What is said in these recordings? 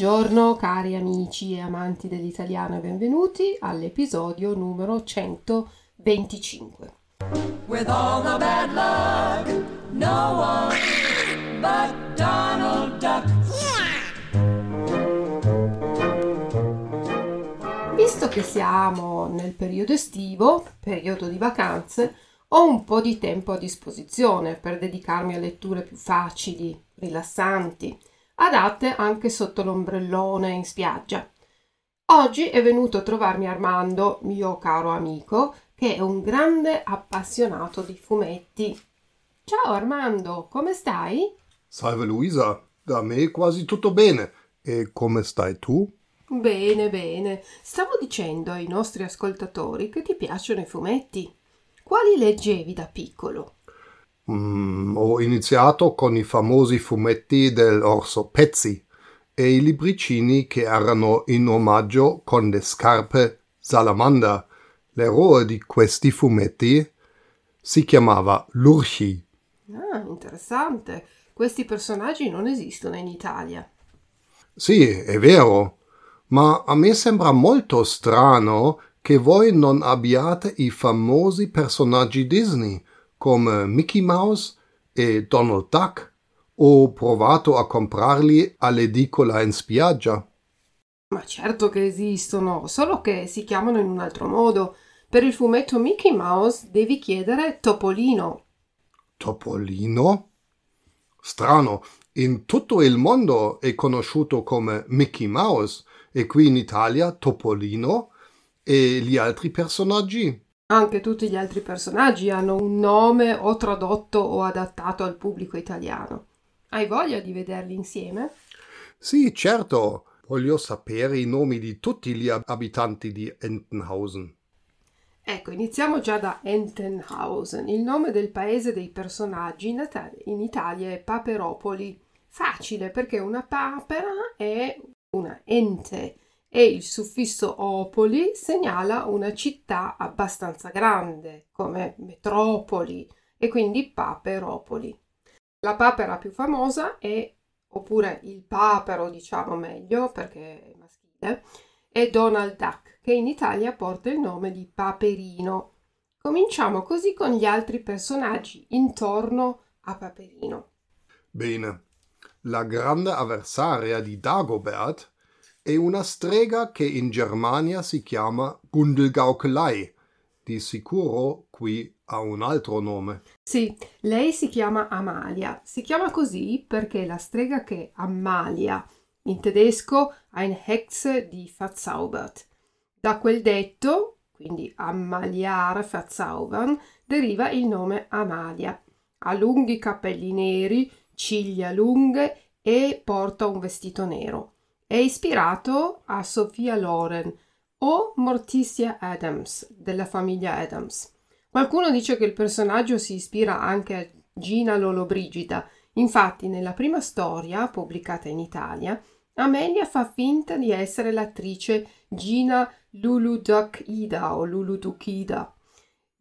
Buongiorno cari amici e amanti dell'italiano e benvenuti all'episodio numero 125. With all the bad luck, no one but Donald Duck. Visto che siamo nel periodo estivo, periodo di vacanze, ho un po' di tempo a disposizione per dedicarmi a letture più facili, rilassanti adatte anche sotto l'ombrellone in spiaggia. Oggi è venuto a trovarmi Armando, mio caro amico, che è un grande appassionato di fumetti. Ciao Armando, come stai? Salve Luisa, da me quasi tutto bene. E come stai tu? Bene, bene. Stavo dicendo ai nostri ascoltatori che ti piacciono i fumetti. Quali leggevi da piccolo? Mm, ho iniziato con i famosi fumetti dell'orso Pezzi e i libricini che erano in omaggio con le scarpe Salamander. L'eroe di questi fumetti si chiamava Lurchi. Ah, interessante. Questi personaggi non esistono in Italia. Sì, è vero, ma a me sembra molto strano che voi non abbiate i famosi personaggi Disney come Mickey Mouse e Donald Duck. Ho provato a comprarli all'edicola in spiaggia. Ma certo che esistono, solo che si chiamano in un altro modo. Per il fumetto Mickey Mouse devi chiedere Topolino. Topolino? Strano, in tutto il mondo è conosciuto come Mickey Mouse e qui in Italia Topolino e gli altri personaggi anche tutti gli altri personaggi hanno un nome o tradotto o adattato al pubblico italiano. Hai voglia di vederli insieme? Sì, certo. Voglio sapere i nomi di tutti gli abitanti di Entenhausen. Ecco, iniziamo già da Entenhausen. Il nome del paese dei personaggi in Italia è Paperopoli. Facile perché una papera è una ente e il suffisso opoli segnala una città abbastanza grande, come metropoli, e quindi Paperopoli. La papera più famosa è, oppure il papero diciamo meglio perché è maschile, è Donald Duck, che in Italia porta il nome di Paperino. Cominciamo così con gli altri personaggi intorno a Paperino. Bene, la grande avversaria di Dagobert è una strega che in Germania si chiama Gundelgaukelei. Di sicuro qui ha un altro nome. Sì, lei si chiama Amalia. Si chiama così perché la strega che Amalia, in tedesco ein Hexe die verzaubert. Da quel detto, quindi ammaliare, verzaubern, deriva il nome Amalia. Ha lunghi capelli neri, ciglia lunghe e porta un vestito nero. È ispirato a Sophia Loren o Morticia Adams della famiglia Adams. Qualcuno dice che il personaggio si ispira anche a Gina Lollobrigida. Infatti, nella prima storia, pubblicata in Italia, Amelia fa finta di essere l'attrice Gina Luludukida o Luludukida.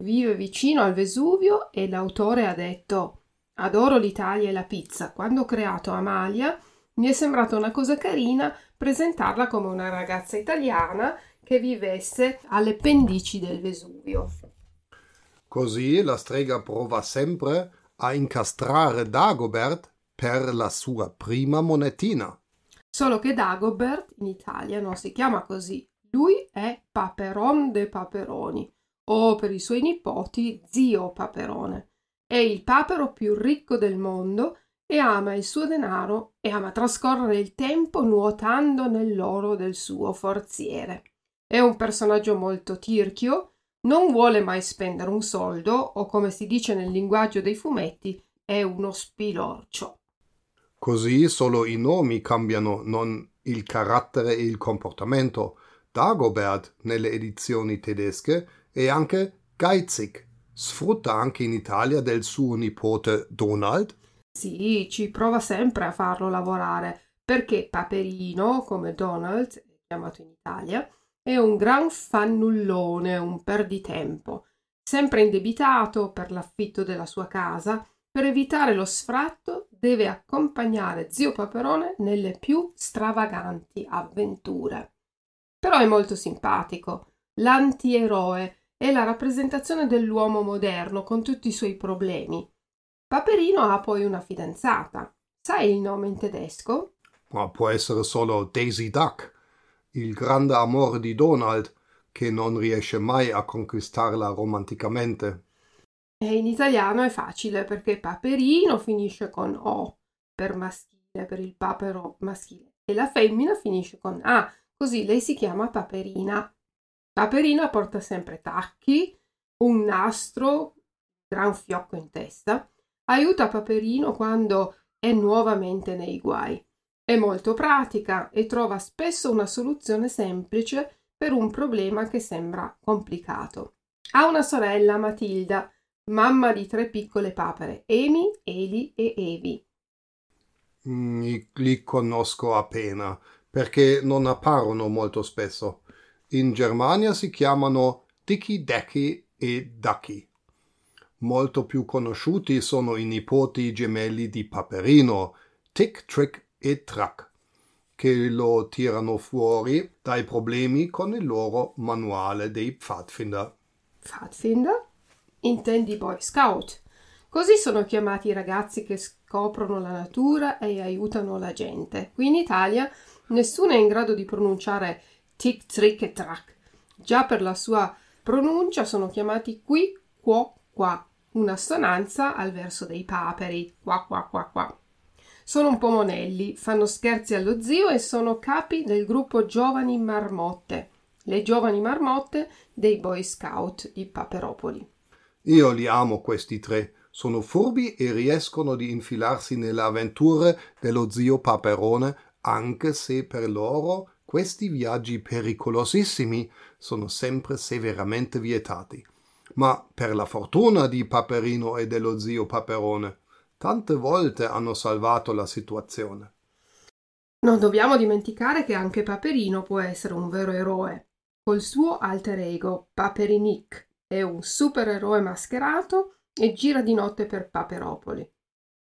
Vive vicino al Vesuvio e l'autore ha detto Adoro l'Italia e la pizza. Quando ho creato Amalia mi è sembrata una cosa carina presentarla come una ragazza italiana che vivesse alle pendici del Vesuvio. Così la strega prova sempre a incastrare Dagobert per la sua prima monetina. Solo che Dagobert in Italia non si chiama così. Lui è Paperon de Paperoni, o per i suoi nipoti zio Paperone. È il papero più ricco del mondo e ama il suo denaro e ama trascorrere il tempo nuotando nell'oro del suo forziere. È un personaggio molto tirchio, non vuole mai spendere un soldo o come si dice nel linguaggio dei fumetti è uno spilorcio. Così solo i nomi cambiano, non il carattere e il comportamento. Dagobert nelle edizioni tedesche è anche geizig. Sfrutta anche in Italia del suo nipote Donald sì, ci prova sempre a farlo lavorare, perché Paperino, come Donald, chiamato in Italia, è un gran fannullone, un perditempo, sempre indebitato per l'affitto della sua casa, per evitare lo sfratto deve accompagnare zio Paperone nelle più stravaganti avventure. Però è molto simpatico, l'antieroe è la rappresentazione dell'uomo moderno con tutti i suoi problemi. Paperino ha poi una fidanzata. Sai il nome in tedesco? Ma può essere solo Daisy Duck, il grande amore di Donald, che non riesce mai a conquistarla romanticamente. E in italiano è facile perché Paperino finisce con O per maschile, per il papero maschile, e la femmina finisce con A, così lei si chiama Paperina. Paperina porta sempre tacchi, un nastro, gran fiocco in testa, aiuta Paperino quando è nuovamente nei guai. È molto pratica e trova spesso una soluzione semplice per un problema che sembra complicato. Ha una sorella, Matilda, mamma di tre piccole papere, Amy, Eli e Evi. Mm, li conosco appena, perché non apparono molto spesso. In Germania si chiamano Dicky Decky e Ducky. Molto più conosciuti sono i nipoti gemelli di Paperino, Tick, Trick e Track, che lo tirano fuori dai problemi con il loro manuale dei Pfadfinder. Pfadfinder? Intendi Boy Scout. Così sono chiamati i ragazzi che scoprono la natura e aiutano la gente. Qui in Italia nessuno è in grado di pronunciare tic, trick e track. Già per la sua pronuncia sono chiamati qui, quo, qua, una assonanza al verso dei paperi, qua, qua, qua, qua. Sono un po' monelli, fanno scherzi allo zio e sono capi del gruppo Giovani Marmotte, le giovani marmotte dei Boy Scout di Paperopoli. Io li amo questi tre, sono furbi e riescono di infilarsi nelle avventure dello zio Paperone, anche se per loro questi viaggi pericolosissimi sono sempre severamente vietati. Ma per la fortuna di Paperino e dello zio Paperone, tante volte hanno salvato la situazione. Non dobbiamo dimenticare che anche Paperino può essere un vero eroe. Col suo alter ego, Paperinic, è un supereroe mascherato e gira di notte per Paperopoli.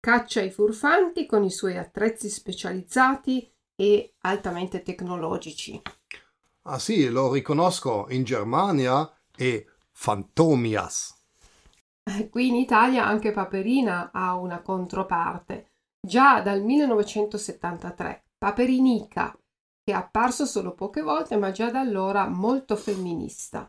Caccia i furfanti con i suoi attrezzi specializzati e altamente tecnologici. Ah sì, lo riconosco, in Germania è Fantomias. Qui in Italia anche Paperina ha una controparte. Già dal 1973, Paperinica, che è apparso solo poche volte, ma già da allora molto femminista.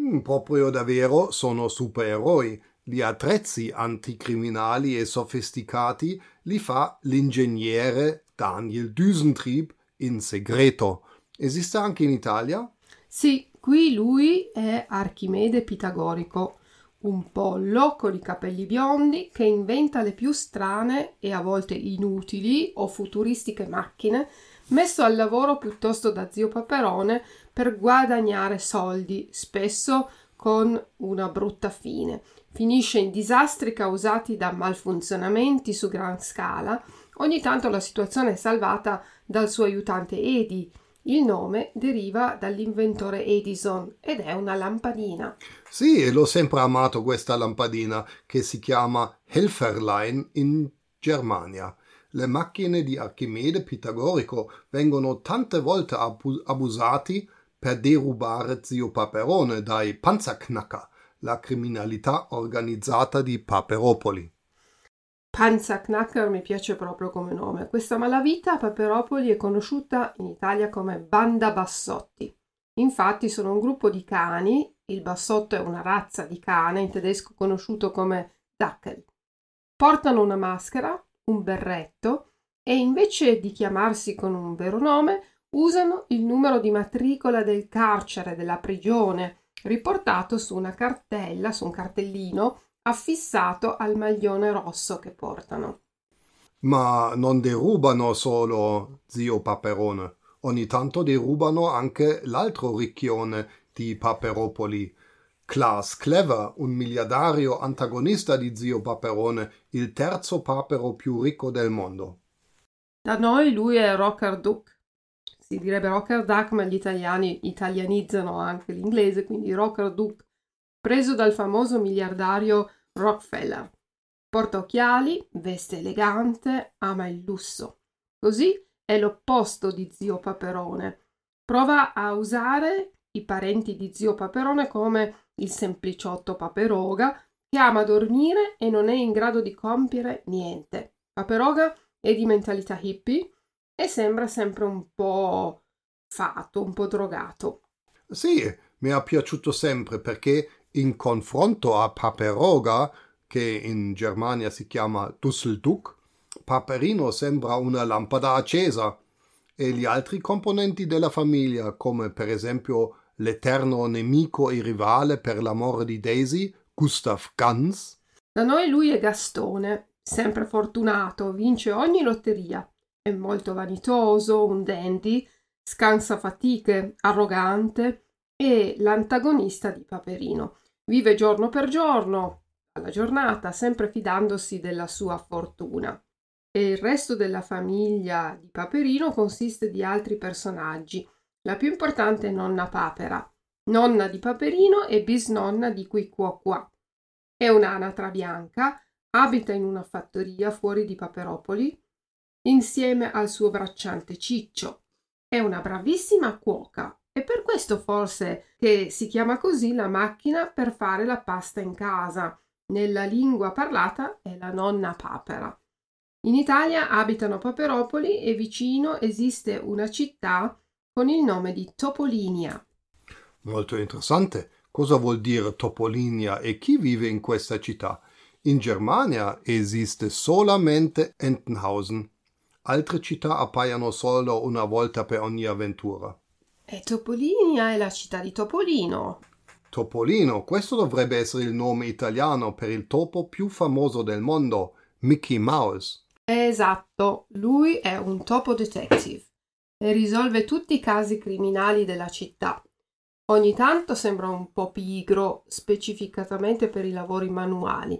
Mm, proprio davvero sono supereroi. Gli attrezzi anticriminali e sofisticati li fa l'ingegnere Daniel Düsentrieb in segreto. Esiste anche in Italia? Sì, qui lui è Archimede Pitagorico, un pollo con i capelli biondi che inventa le più strane e a volte inutili o futuristiche macchine messo al lavoro piuttosto da zio Paperone per guadagnare soldi, spesso con una brutta fine. Finisce in disastri causati da malfunzionamenti su gran scala. Ogni tanto la situazione è salvata dal suo aiutante Edi. Il nome deriva dall'inventore Edison ed è una lampadina. Sì, l'ho sempre amato questa lampadina che si chiama Helferlein in Germania. Le macchine di Archimede Pitagorico vengono tante volte abusati per derubare zio Paperone dai Panzerknacker, la criminalità organizzata di Paperopoli. Panzerknacker mi piace proprio come nome. Questa malavita a Paperopoli è conosciuta in Italia come Banda Bassotti. Infatti sono un gruppo di cani, il bassotto è una razza di cane in tedesco conosciuto come Dackel. Portano una maschera, un berretto e invece di chiamarsi con un vero nome usano il numero di matricola del carcere, della prigione, riportato su una cartella, su un cartellino affissato al maglione rosso che portano. Ma non derubano solo zio Paperone, ogni tanto derubano anche l'altro ricchione di Paperopoli, Klaas Clever, un miliardario antagonista di zio Paperone, il terzo papero più ricco del mondo. Da noi lui è Rocker Duck, si direbbe Rocker Duck, ma gli italiani italianizzano anche l'inglese, quindi Rocker Duck, preso dal famoso miliardario Rockefeller. Porta occhiali, veste elegante, ama il lusso. Così è l'opposto di zio Paperone. Prova a usare i parenti di zio Paperone come il sempliciotto Paperoga, che ama dormire e non è in grado di compiere niente. Paperoga è di mentalità hippie e sembra sempre un po' fatto, un po' drogato. Sì, mi è piaciuto sempre perché in confronto a Paperoga, che in Germania si chiama Dusselduk, Paperino sembra una lampada accesa e gli altri componenti della famiglia, come per esempio l'eterno nemico e rivale per l'amore di Daisy, Gustav Ganz. Da noi lui è Gastone, sempre fortunato, vince ogni lotteria. È molto vanitoso, un dandy, scansa fatiche, arrogante e l'antagonista di Paperino. Vive giorno per giorno, alla giornata, sempre fidandosi della sua fortuna. E il resto della famiglia di Paperino consiste di altri personaggi. La più importante è nonna Papera, nonna di Paperino e bisnonna di Qui Qua Qua. È un'anatra bianca, abita in una fattoria fuori di Paperopoli insieme al suo bracciante Ciccio. È una bravissima cuoca e per questo forse che si chiama così la macchina per fare la pasta in casa. Nella lingua parlata è la nonna papera. In Italia abitano Paperopoli e vicino esiste una città con il nome di Topolinia. Molto interessante. Cosa vuol dire Topolinia e chi vive in questa città? In Germania esiste solamente Entenhausen. Altre città appaiono solo una volta per ogni avventura. E Topolinia è la città di Topolino. Topolino, questo dovrebbe essere il nome italiano per il topo più famoso del mondo, Mickey Mouse. Esatto, lui è un topo detective e risolve tutti i casi criminali della città. Ogni tanto sembra un po' pigro, specificatamente per i lavori manuali,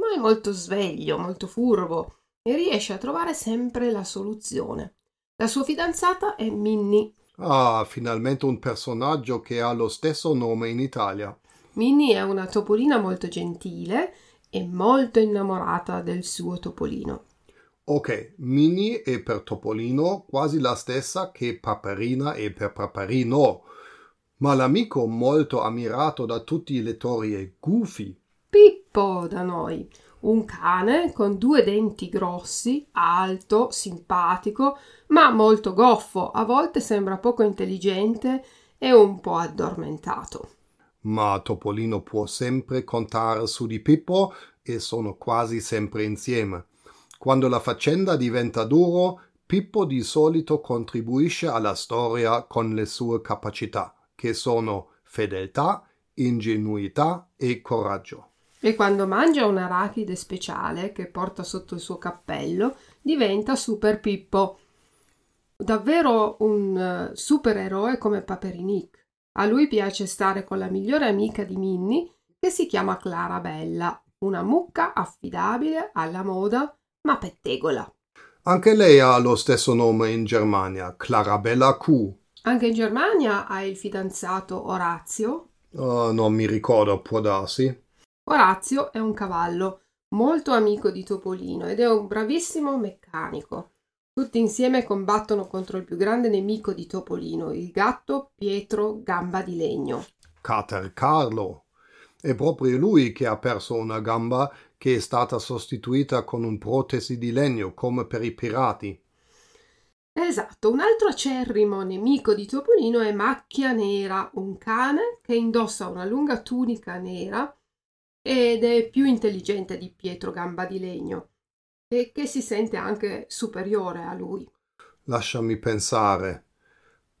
ma è molto sveglio, molto furbo e riesce a trovare sempre la soluzione. La sua fidanzata è Minnie. Ah, finalmente un personaggio che ha lo stesso nome in Italia. Minnie è una topolina molto gentile e molto innamorata del suo topolino. Ok, Minnie è per topolino quasi la stessa che Paperina è per Paperino. Ma l'amico molto ammirato da tutti i lettori è Goofy. Pippo da noi, un cane con due denti grossi, alto, simpatico, ma molto goffo, a volte sembra poco intelligente e un po' addormentato. Ma Topolino può sempre contare su di Pippo e sono quasi sempre insieme. Quando la faccenda diventa duro, Pippo di solito contribuisce alla storia con le sue capacità, che sono fedeltà, ingenuità e coraggio. E quando mangia un arachide speciale che porta sotto il suo cappello, diventa Super Pippo. Davvero un uh, supereroe come Paperinic. A lui piace stare con la migliore amica di Minnie, che si chiama Clara Bella, una mucca affidabile, alla moda, ma pettegola. Anche lei ha lo stesso nome in Germania, Clarabella Q. Anche in Germania ha il fidanzato Orazio. Uh, non mi ricordo, può darsi. Orazio è un cavallo molto amico di Topolino ed è un bravissimo meccanico. Tutti insieme combattono contro il più grande nemico di Topolino, il gatto Pietro Gamba di Legno. Cater Carlo. È proprio lui che ha perso una gamba che è stata sostituita con un protesi di legno come per i pirati. Esatto, un altro acerrimo nemico di Topolino è Macchia Nera, un cane che indossa una lunga tunica nera ed è più intelligente di Pietro Gamba di Legno e che si sente anche superiore a lui. Lasciami pensare.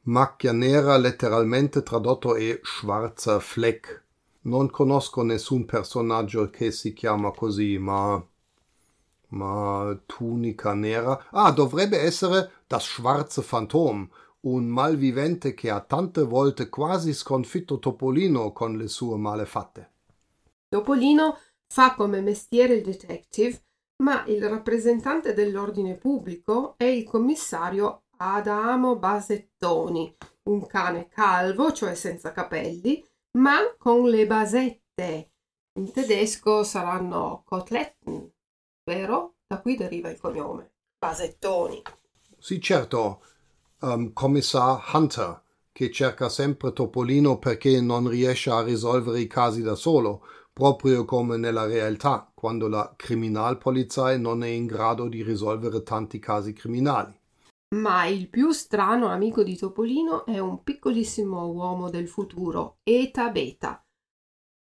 Macchia nera letteralmente tradotto è schwarzer Fleck. Non conosco nessun personaggio che si chiama così, ma... Ma tunica nera? Ah, dovrebbe essere das schwarze Phantom, un malvivente che ha tante volte quasi sconfitto Topolino con le sue malefatte. Topolino fa come mestiere il detective, ma il rappresentante dell'ordine pubblico è il commissario Adamo Basettoni, un cane calvo, cioè senza capelli, ma con le basette. In tedesco saranno Koteletten. vero? Da qui deriva il cognome. Basettoni. Sì, certo. Um, commissar Hunter, che cerca sempre Topolino perché non riesce a risolvere i casi da solo, proprio come nella realtà, quando la criminalpolizia non è in grado di risolvere tanti casi criminali. Ma il più strano amico di Topolino è un piccolissimo uomo del futuro, Eta Beta.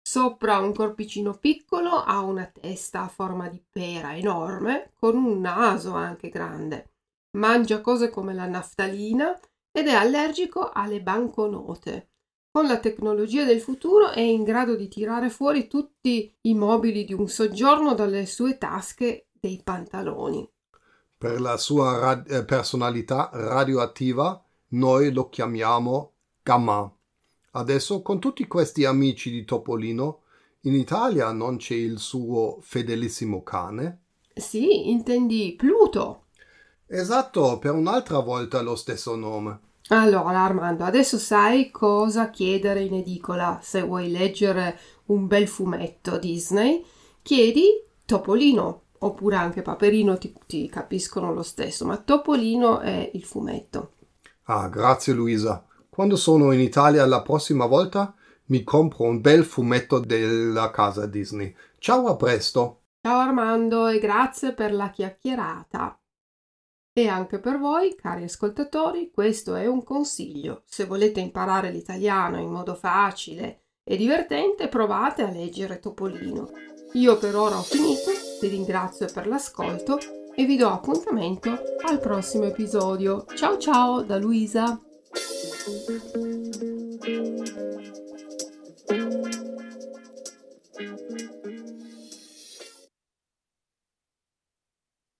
Sopra un corpicino piccolo ha una testa a forma di pera enorme, con un naso anche grande. Mangia cose come la naftalina ed è allergico alle banconote. Con la tecnologia del futuro è in grado di tirare fuori tutti i mobili di un soggiorno dalle sue tasche dei pantaloni. Per la sua rad- eh, personalità radioattiva noi lo chiamiamo Gamma. Adesso con tutti questi amici di Topolino, in Italia non c'è il suo fedelissimo cane? Sì, intendi Pluto. Esatto, per un'altra volta lo stesso nome. Allora, Armando, adesso sai cosa chiedere in edicola se vuoi leggere un bel fumetto Disney. Chiedi Topolino, oppure anche Paperino, ti, ti capiscono lo stesso, ma Topolino è il fumetto. Ah, grazie Luisa. Quando sono in Italia la prossima volta mi compro un bel fumetto della casa Disney. Ciao, a presto. Ciao Armando e grazie per la chiacchierata. E anche per voi, cari ascoltatori, questo è un consiglio. Se volete imparare l'italiano in modo facile e divertente, provate a leggere Topolino. Io per ora ho finito, vi ringrazio per l'ascolto e vi do appuntamento al prossimo episodio. Ciao ciao da Luisa!